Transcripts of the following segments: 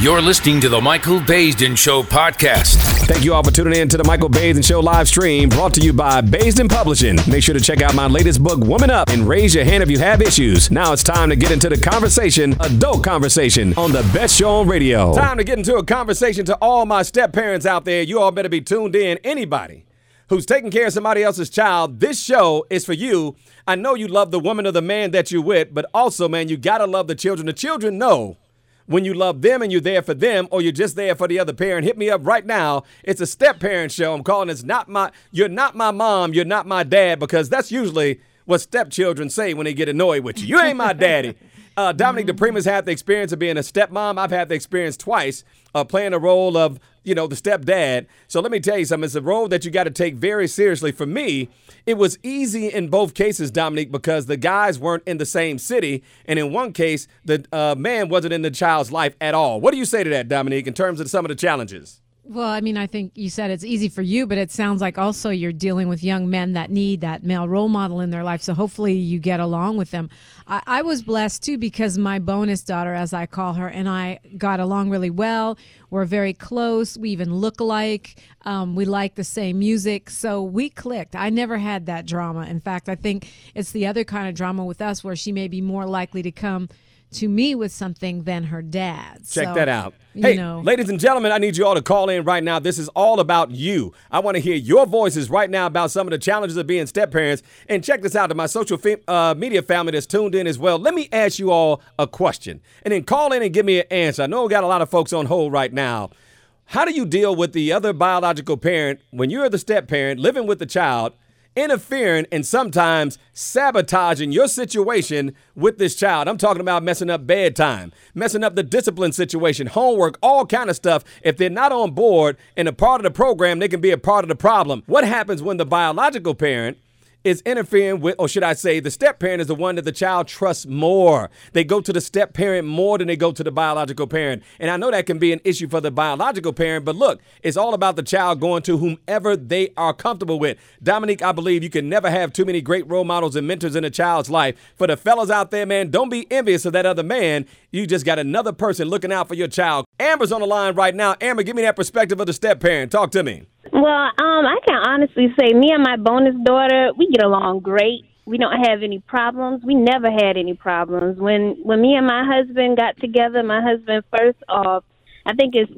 You're listening to the Michael Baisden Show podcast. Thank you all for tuning in to the Michael Baisden Show live stream brought to you by Baisden Publishing. Make sure to check out my latest book, Woman Up, and raise your hand if you have issues. Now it's time to get into the conversation, adult conversation, on the best show on radio. Time to get into a conversation to all my step parents out there. You all better be tuned in. Anybody who's taking care of somebody else's child, this show is for you. I know you love the woman or the man that you're with, but also, man, you gotta love the children. The children know when you love them and you're there for them or you're just there for the other parent hit me up right now. It's a step parent show. I'm calling it's not my you're not my mom you're not my dad because that's usually what stepchildren say when they get annoyed with you. You ain't my daddy. Uh, Dominique DePrima's had the experience of being a stepmom. I've had the experience twice of playing the role of, you know, the stepdad. So let me tell you something. It's a role that you got to take very seriously. For me, it was easy in both cases, Dominique, because the guys weren't in the same city. And in one case, the uh, man wasn't in the child's life at all. What do you say to that, Dominique, in terms of some of the challenges? Well, I mean, I think you said it's easy for you, but it sounds like also you're dealing with young men that need that male role model in their life. So hopefully you get along with them. I, I, was blessed too because my bonus daughter, as I call her, and I got along really well. We're very close. We even look alike. Um, we like the same music. So we clicked. I never had that drama. In fact, I think it's the other kind of drama with us where she may be more likely to come to me with something than her dad. Check so, that out. Hey, know. ladies and gentlemen, I need you all to call in right now. This is all about you. I want to hear your voices right now about some of the challenges of being step parents. And check this out to my social uh, media family that's tuned in as well. Let me ask you all a question and then call in and give me an answer. I know we got a lot of folks on hold right now. How do you deal with the other biological parent when you're the step parent living with the child? Interfering and sometimes sabotaging your situation with this child. I'm talking about messing up bedtime, messing up the discipline situation, homework, all kind of stuff. If they're not on board and a part of the program, they can be a part of the problem. What happens when the biological parent is interfering with, or should I say, the step parent is the one that the child trusts more. They go to the step parent more than they go to the biological parent. And I know that can be an issue for the biological parent, but look, it's all about the child going to whomever they are comfortable with. Dominique, I believe you can never have too many great role models and mentors in a child's life. For the fellas out there, man, don't be envious of that other man. You just got another person looking out for your child. Amber's on the line right now. Amber, give me that perspective of the step parent. Talk to me. Well, um, I can honestly say me and my bonus daughter, we get along great. We don't have any problems. We never had any problems. When when me and my husband got together, my husband first off, I think it's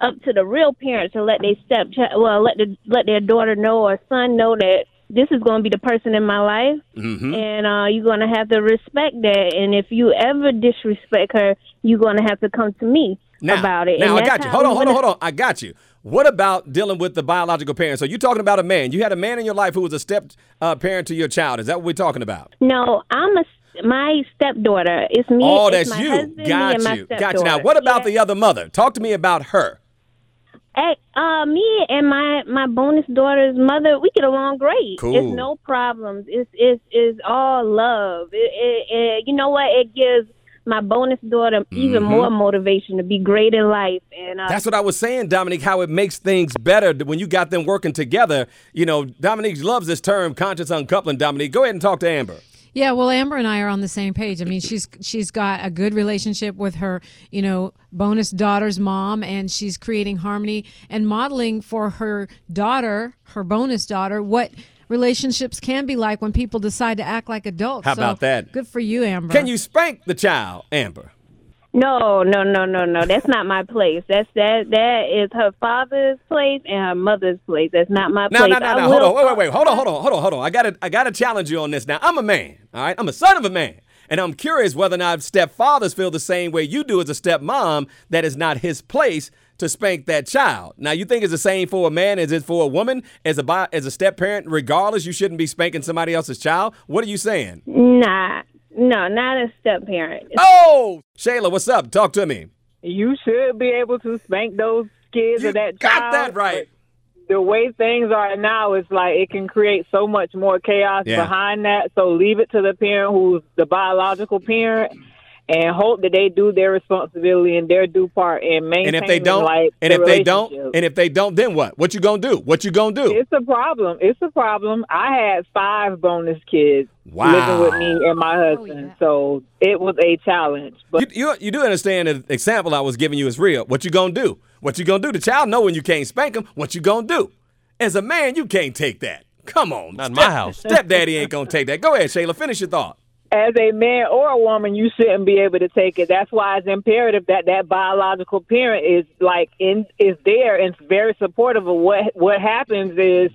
up to the real parents to let their step well let the let their daughter know or son know that this is going to be the person in my life, mm-hmm. and uh, you're going to have to respect that. And if you ever disrespect her, you're going to have to come to me now, about it. Now I got you. Hold on, hold on, hold on. I got you. What about dealing with the biological parents? So you're talking about a man. You had a man in your life who was a step uh, parent to your child. Is that what we're talking about? No, I'm a my stepdaughter. It's me. Oh, that's you. Husband, got you. Got you. Now, what about yeah. the other mother? Talk to me about her. Hey, uh, me and my my bonus daughter's mother, we get along great. Cool. It's no problems. It's it's it's all love. It, it, it, you know what? It gives my bonus daughter mm-hmm. even more motivation to be great in life. And uh, that's what I was saying, Dominique. How it makes things better when you got them working together. You know, Dominique loves this term, conscious uncoupling. Dominique, go ahead and talk to Amber. Yeah, well, Amber and I are on the same page. I mean, she's she's got a good relationship with her, you know, bonus daughter's mom, and she's creating harmony and modeling for her daughter, her bonus daughter, what relationships can be like when people decide to act like adults. How so about that? Good for you, Amber. Can you spank the child, Amber? No, no, no, no, no. That's not my place. That's that. That is her father's place and her mother's place. That's not my no, place. No, no, no, no. Hold on, wait, wait, wait. Hold on, hold on, hold on, hold on. I gotta, I gotta challenge you on this. Now, I'm a man. All right, I'm a son of a man. And I'm curious whether or not stepfathers feel the same way you do as a stepmom, that is not his place to spank that child. Now, you think it's the same for a man as it for a woman? As a as a step parent, regardless, you shouldn't be spanking somebody else's child. What are you saying? Nah, no, not a step parent. Oh, Shayla, what's up? Talk to me. You should be able to spank those kids you or that got child. Got that right. The way things are now is like it can create so much more chaos yeah. behind that. So leave it to the parent who's the biological parent and hope that they do their responsibility and their due part in maintaining. And if they don't, like, and the if they don't, and if they don't, then what? What you gonna do? What you gonna do? It's a problem. It's a problem. I had five bonus kids Wow. living with me and my husband, yeah. so it was a challenge. But You, you you do understand the example I was giving you is real. What you gonna do? What you gonna do? The child know when you can't spank him. What you gonna do? As a man, you can't take that. Come on, Not in my house. Stepdaddy ain't gonna take that. Go ahead, Shayla. Finish your thought. As a man or a woman, you shouldn't be able to take it. That's why it's imperative that that biological parent is like in is there and very supportive of what what happens is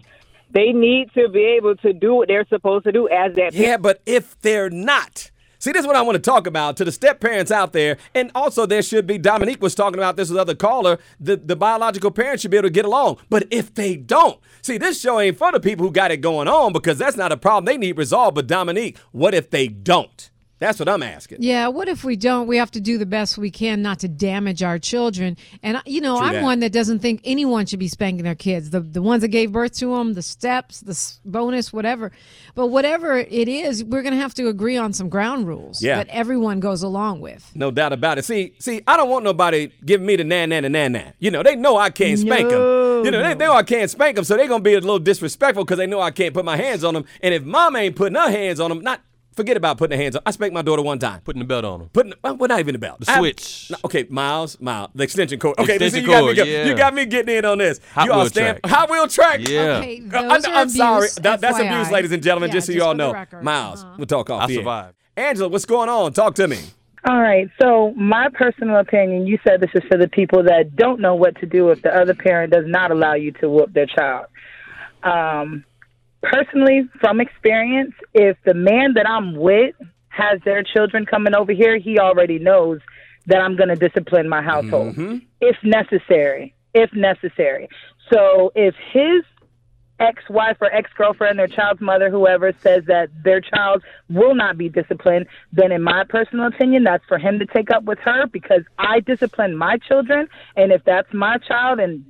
they need to be able to do what they're supposed to do as that Yeah, but if they're not. See, this is what I want to talk about to the step parents out there. And also, there should be, Dominique was talking about this with other caller, the, the biological parents should be able to get along. But if they don't, see, this show ain't for the people who got it going on because that's not a problem they need resolved. But Dominique, what if they don't? That's what I'm asking. Yeah, what if we don't? We have to do the best we can not to damage our children. And uh, you know, True I'm that. one that doesn't think anyone should be spanking their kids. The the ones that gave birth to them, the steps, the bonus, whatever. But whatever it is, we're going to have to agree on some ground rules Yeah. that everyone goes along with. No doubt about it. See, see, I don't want nobody giving me the nan nan nan nan. You know, they know I can't spank them. No, You know, they know I can't spank them, so they're gonna be a little disrespectful because they know I can't put my hands on them. And if mom ain't putting her hands on them, not forget about putting her hands on. I spanked my daughter one time. Putting the belt on him. Putting, well, well, not even the belt. The I- switch. no, okay, Miles, Miles, the extension cord. Okay, Extension see, you got, me, yeah. you got me getting in on this. Hot you all wheel stand track. Hot wheel track. Yeah. Okay, those I, are am sorry. That, that's abuse, ladies and gentlemen, Yeah, just so you all know. record. Miles, Uh-huh. we'll talk off I the air. survived. Angela, what's going on? Talk to me. All right. So, my personal opinion, you said this is for the people that don't know what to do if the other parent does not allow you to whoop their child. Um, personally, from experience, if the man that I'm with has their children coming over here, he already knows that I'm going to discipline my household mm-hmm. if necessary. If necessary. So, if his ex-wife or ex-girlfriend, their child's mother, whoever says that their child will not be disciplined, then in my personal opinion, that's for him to take up with her because I discipline my children, and if that's my child and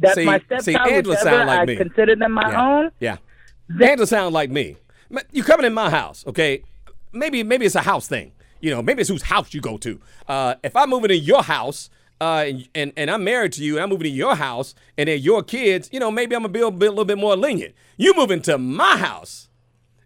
that's See- my see, stepchild, whichever, sound like I me. consider them my yeah. own. Yeah. Angela sound like me. You coming in my house, okay? Maybe maybe it's a house thing. You know, maybe it's whose house you go to. Uh, if I'm moving in your house, uh, and, and and I'm married to you, and I'm moving to your house, and they're your kids, you know, maybe I'm gonna be a, bit, a little bit more lenient. You move into my house,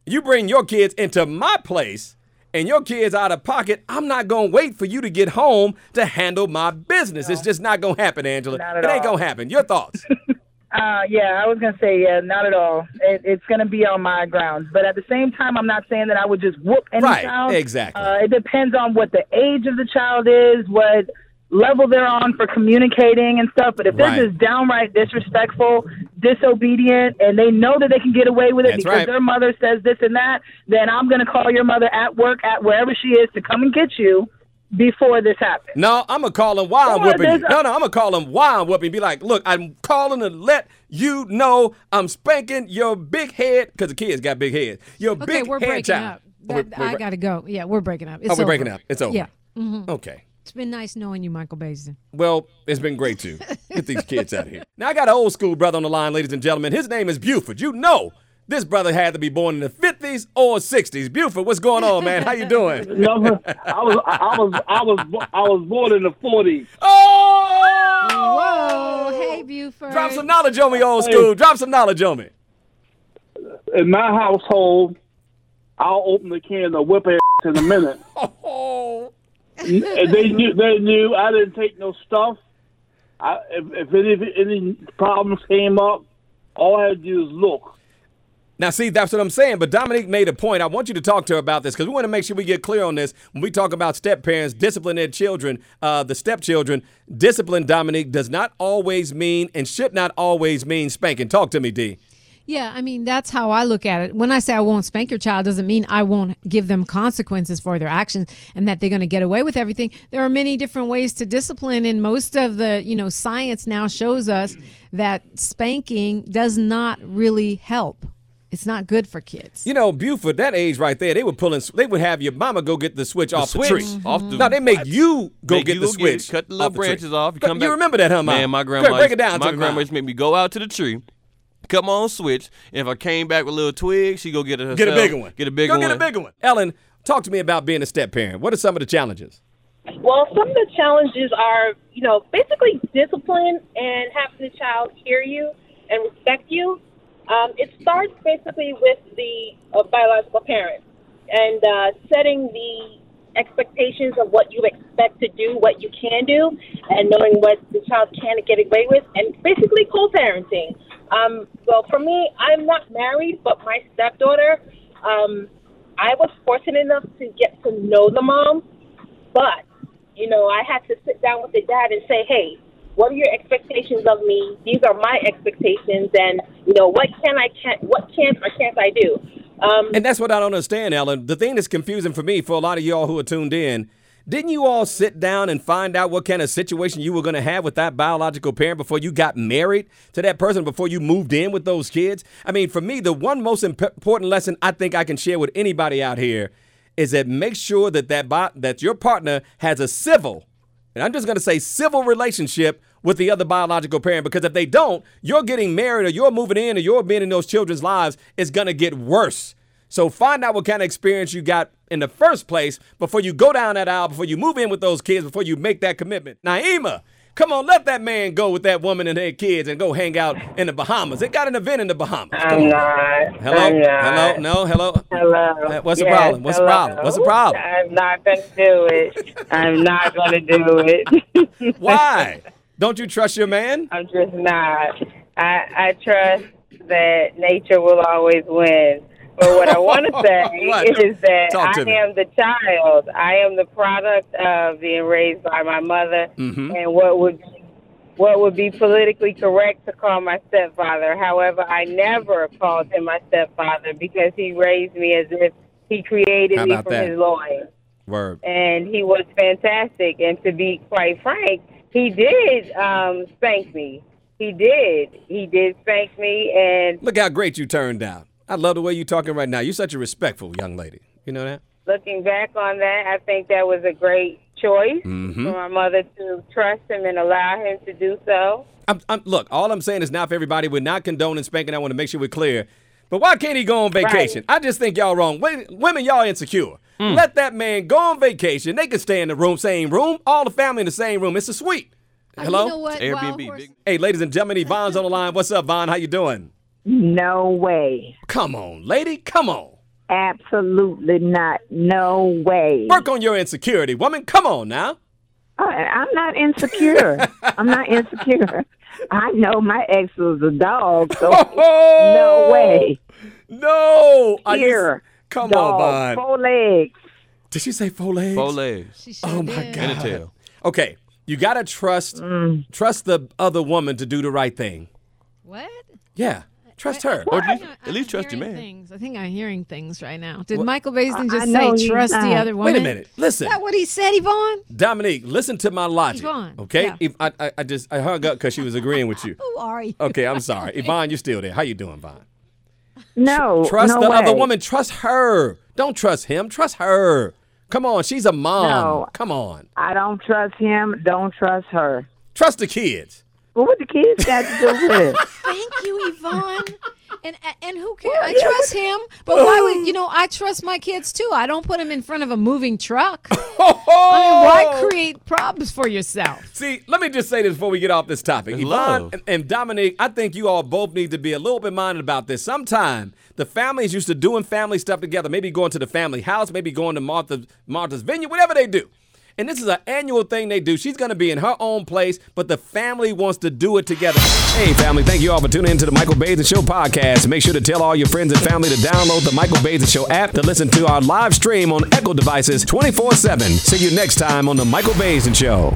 you bring your kids into my place, and your kids out of pocket. I'm not gonna wait for you to get home to handle my business. It's just not gonna happen, Angela. Not at it ain't all. gonna happen. Your thoughts? Uh, yeah, I was gonna say yeah, not at all. It, it's gonna be on my grounds, but at the same time, I'm not saying that I would just whoop any Right, child. exactly. Uh, it depends on what the age of the child is, what level they're on for communicating and stuff. But if Right. this is downright disrespectful, disobedient, and they know that they can get away with it That's because right. their mother says this and that, then I'm gonna call your mother at work, at wherever she is, to come and get you before this happens. No, I'm gonna call him while I'm Come on, whooping you. No, no, I'm gonna call him while I'm whooping. Be like, look, I'm calling to let you know I'm spanking your big head because the kids got big heads. Your Okay, big we're head breaking child. up. Oh, we're- That- we're I got to go. Yeah, we're breaking up. It's Oh, we're breaking up. It's over. Yeah. Mm-hmm. Okay. It's been nice knowing you, Michael Baisden. Well, it's been great too. Get these kids out of here. Now I got an old school brother on the line, ladies and gentlemen. His name is Buford. You know this brother had to be born in the 50s or 60s. Buford, what's going on, man? How you doing? No, I was, I was, I was, I was born in the '40s. Oh! Whoa. Hey, Buford. Drop some knowledge on me, old school. Drop some knowledge on me. In my household, I'll open the can of whip ass in a minute. Oh. and they knew, they knew I didn't take no stuff. I, if, if any, any problems came up, all I had to do is look. Now, see, that's what I'm saying. But Dominique made a point. I want you to talk to her about this because we want to make sure we get clear on this. When we talk about step parents, discipline their children, uh, the stepchildren, discipline, Dominique, does not always mean and should not always mean spanking. Talk to me, D. Yeah, I mean, that's how I look at it. When I say I won't spank your child, doesn't mean I won't give them consequences for their actions and that they're going to get away with everything. There are many different ways to discipline, and most of the, you know, science now shows us that spanking does not really help. It's not good for kids. You know, Buford, that age right there, they were pulling, they would have your mama go get the switch off switch the tree. off the- now, they make you go Make get you the go switch. it, cut the little off tree. branches off. You, But come you remember that, huh, Ma? Man, my grandma. break it down My me, grandma used to make me go out to the tree, cut my own switch, and if I came back with a little twig, she go get it herself. Get a bigger one. Get a bigger one. Go get a bigger one. Ellen, Talk to me about being a step parent. What are some of the challenges? Well, some of the challenges are, you know, basically discipline and having the child hear you and respect you. Um, it starts basically with the uh, biological parent and uh, setting the expectations of what you expect to do, what you can do, and knowing what the child can get away with, and basically co-parenting. Um, well, for me, I'm not married, but my stepdaughter, um, I was fortunate enough to get to know the mom, but you know, I had to sit down with the dad and say, hey, what are your expectations of me? These are my expectations, and you know, what can I can what can or can't I do? Um, and that's what I don't understand, Ellen. The thing that's confusing for me, for a lot of y'all who are tuned in, didn't you all sit down and find out what kind of situation you were going to have with that biological parent before you got married to that person, before you moved in with those kids? I mean, for me, the one most important lesson I think I can share with anybody out here is that make sure that that, that your partner has a civil, and I'm just going to say civil relationship with the other biological parent because if they don't, you're getting married or you're moving in or you're being in those children's lives is going to get worse. So find out what kind of experience you got in the first place before you go down that aisle, before you move in with those kids, before you make that commitment. Naima, come on, let that man go with that woman and their kids and go hang out in the Bahamas. They got an event in the Bahamas. I'm not. Hello? I'm not. Hello? No? Hello? Hello? What's yes, the problem? What's hello. the problem? What's the problem? I'm not going to do it. I'm not going to do it. Why? Don't you trust your man? I'm just not. I I trust that nature will always win. But what I want to say is that I am the child. I am the product of being raised by my mother, mm-hmm. and what would what would be politically correct to call my stepfather. However, I never called him my stepfather because he raised me as if he created me from that? his loins. Word. And he was fantastic. And to be quite frank, he did um, spank me. He did. He did spank me, and look how great you turned out. I love the way you're talking right now. You're such a respectful young lady. You know that? Looking back on that, I think that was a great choice mm-hmm. for my mother to trust him and allow him to do so. I'm, I'm, look, all I'm saying is not for everybody. We're not condoning spanking. I want to make sure we're clear. But why can't he go on vacation? Right. I just think y'all wrong. Women, y'all insecure. Mm. Let that man go on vacation. They can stay in the room, same room, all the family in the same room. It's a suite. Hello? You know what? Airbnb. Hey, ladies and gentlemen, Yvonne's on the line. What's up, Vaughn? How you doing? No way. Come on, lady. Come on. Absolutely not. No way. Work on your insecurity, woman. Come on now. I'm not insecure. I'm not insecure. I know my ex was a dog, so oh, no way. No. Here. Come dog, on, Vaughn. Four legs. Did she say four legs? Four legs. She sure oh my did. god. And a tail. Okay, you gotta trust Mm. trust the other woman to do the right thing. What? Yeah, trust I- her. Or at I- least- I'm at least trust your hearing man. Things. I think I'm hearing things right now. Did What? Michael Baisden I- just I know say he's trust the other woman? Wait a minute. Listen, Is that what he said, Yvonne? Dominique, listen to my logic. Yvonne, Okay, yeah. if I, I I just I hung up because she was agreeing with you. Who are you? Okay, I'm sorry, Yvonne. You're still there. How you doing, Vaughn? No. Trust no the way. other woman. Trust her. Don't trust him. Trust her. Come on, she's a mom. No. Come on. I don't trust him. Don't trust her. Trust the kids. Well, what the kids got to do with it? Thank you, Yvonne. And and who cares? I trust him, but why would oh. you know? I trust my kids too. I don't put them in front of a moving truck. I mean, why oh. create problems for yourself? See, let me just say this before we get off this topic. It's Yvonne and, and Dominique, I think you all both need to be a little bit minded about this. Sometime the families used to doing family stuff together, maybe going to the family house, maybe going to Martha, Martha's vineyard, whatever they do. And this is an annual thing they do. She's going to be in her own place, but the family wants to do it together. Hey, family, thank you all for tuning in to the Michael Baisden Show podcast. Make sure to tell all your friends and family to download the Michael Baisden Show app to listen to our live stream on Echo devices 24 7. See you next time on the Michael Baisden Show.